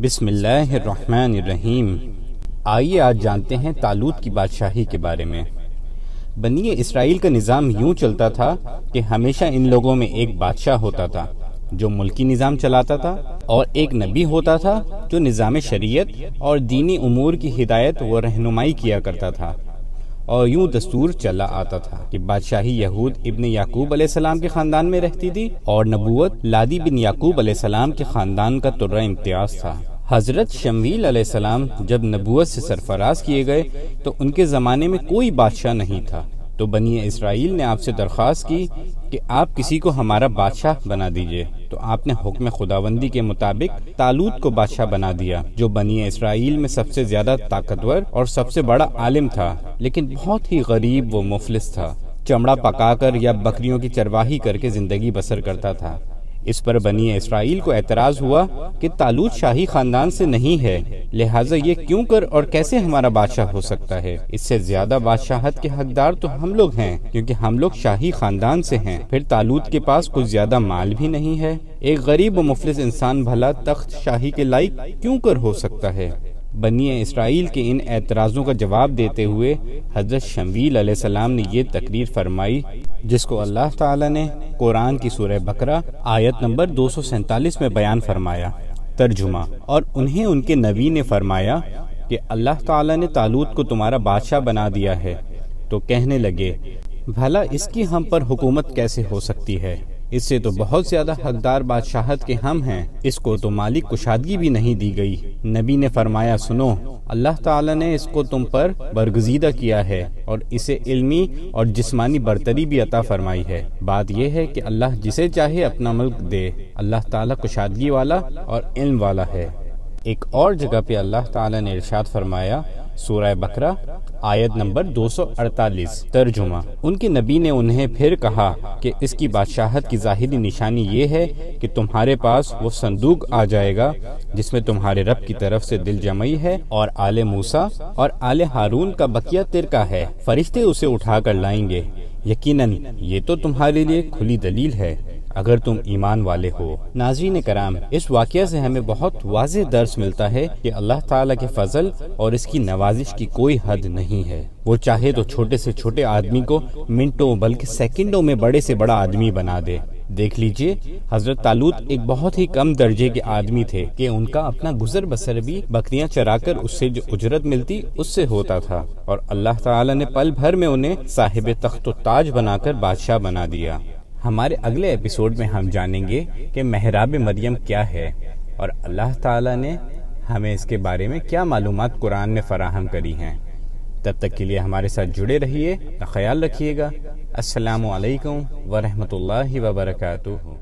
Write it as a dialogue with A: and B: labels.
A: بسم اللہ الرحمن الرحیم۔ آئیے آج جانتے ہیں تالوت کی بادشاہی کے بارے میں۔ بنی اسرائیل کا نظام یوں چلتا تھا کہ ہمیشہ ان لوگوں میں ایک بادشاہ ہوتا تھا، جو ملکی نظام چلاتا تھا، اور ایک نبی ہوتا تھا جو نظام شریعت اور دینی امور کی ہدایت و رہنمائی کیا کرتا تھا۔ اور یوں دستور چلا آتا تھا کہ بادشاہی یہود ابن یعقوب علیہ السلام کے خاندان میں رہتی تھی اور نبوت لادی بن یعقوب علیہ السلام کے خاندان کا ترہ امتیاز تھا۔ حضرت شمیل علیہ السلام جب نبوت سے سرفراز کیے گئے تو ان کے زمانے میں کوئی بادشاہ نہیں تھا۔ تو بنی اسرائیل نے آپ سے درخواست کی کہ آپ کسی کو ہمارا بادشاہ بنا دیجیے۔ تو آپ نے حکم خداوندی کے مطابق تالوت کو بادشاہ بنا دیا، جو بنی اسرائیل میں سب سے زیادہ طاقتور اور سب سے بڑا عالم تھا، لیکن بہت ہی غریب و مفلس تھا، چمڑا پکا کر یا بکریوں کی چرواہی کر کے زندگی بسر کرتا تھا۔ اس پر بنی اسرائیل کو اعتراض ہوا کہ تالوت شاہی خاندان سے نہیں ہے، لہٰذا یہ کیوں کر اور کیسے ہمارا بادشاہ ہو سکتا ہے؟ اس سے زیادہ بادشاہت کے حقدار تو ہم لوگ ہیں، کیونکہ ہم لوگ شاہی خاندان سے ہیں۔ پھر تالوت کے پاس کچھ زیادہ مال بھی نہیں ہے؟ ایک غریب و مفلس انسان بھلا تخت شاہی کے لائق کیوں کر ہو سکتا ہے؟ بنی اسرائیل کے ان اعتراضوں کا جواب دیتے ہوئے حضرت شمویل علیہ السلام نے یہ تقریر فرمائی، جس کو اللہ تعالی نے قرآن کی سورہ بکرا آیت نمبر دو سو سینتالیس میں بیان فرمایا۔ ترجمہ، اور انہیں ان کے نبی نے فرمایا کہ اللہ تعالی نے تالوت کو تمہارا بادشاہ بنا دیا ہے۔ تو کہنے لگے، بھلا اس کی ہم پر حکومت کیسے ہو سکتی ہے؟ اس سے تو بہت زیادہ حقدار بادشاہت کے ہم ہیں۔ اس کو تو مالک کشادگی بھی نہیں دی گئی۔ نبی نے فرمایا، سنو، اللہ تعالی نے اس کو تم پر برگزیدہ کیا ہے اور اسے علمی اور جسمانی برتری بھی عطا فرمائی ہے۔ بات یہ ہے کہ اللہ جسے چاہے اپنا ملک دے۔ اللہ تعالی کشادگی والا اور علم والا ہے۔ ایک اور جگہ پہ اللہ تعالی نے ارشاد فرمایا سورہ بکرا آیت نمبر دو سو اڑتالیس، ترجمہ۔ ان کے نبی نے انہیں پھر کہا کہ اس کی بادشاہت کی ظاہری نشانی یہ ہے کہ تمہارے پاس وہ صندوق آ جائے گا جس میں تمہارے رب کی طرف سے دل جمعی ہے اور آل موسا اور آل ہارون کا بقیہ ترکہ ہے۔ فرشتے اسے اٹھا کر لائیں گے۔ یقیناً یہ تو تمہارے لیے کھلی دلیل ہے۔ اگر تم ایمان والے ہو۔ ناظرین کرام، اس واقعہ سے ہمیں بہت واضح درس ملتا ہے کہ اللہ تعالیٰ کے فضل اور اس کی نوازش کی کوئی حد نہیں ہے۔ وہ چاہے تو چھوٹے سے چھوٹے آدمی کو منٹوں بلکہ سیکنڈوں میں بڑے سے بڑا آدمی بنا دے۔ دیکھ لیجیے، حضرت تالوت ایک بہت ہی کم درجے کے آدمی تھے کہ ان کا اپنا گزر بسر بھی بکریاں چرا کر اس سے جو اجرت ملتی اس سے ہوتا تھا۔ اور اللہ تعالیٰ نے پل بھر میں انہیں صاحب تخت و تاج بنا کر بادشاہ بنا دیا۔ ہمارے اگلے ایپیسوڈ میں ہم جانیں گے کہ محراب مریم کیا ہے اور اللہ تعالیٰ نے ہمیں اس کے بارے میں کیا معلومات قرآن میں فراہم کری ہیں۔ تب تک کے لیے ہمارے ساتھ جڑے رہیے، خیال رکھیے گا۔ السلام علیکم ورحمۃ اللہ وبرکاتہ۔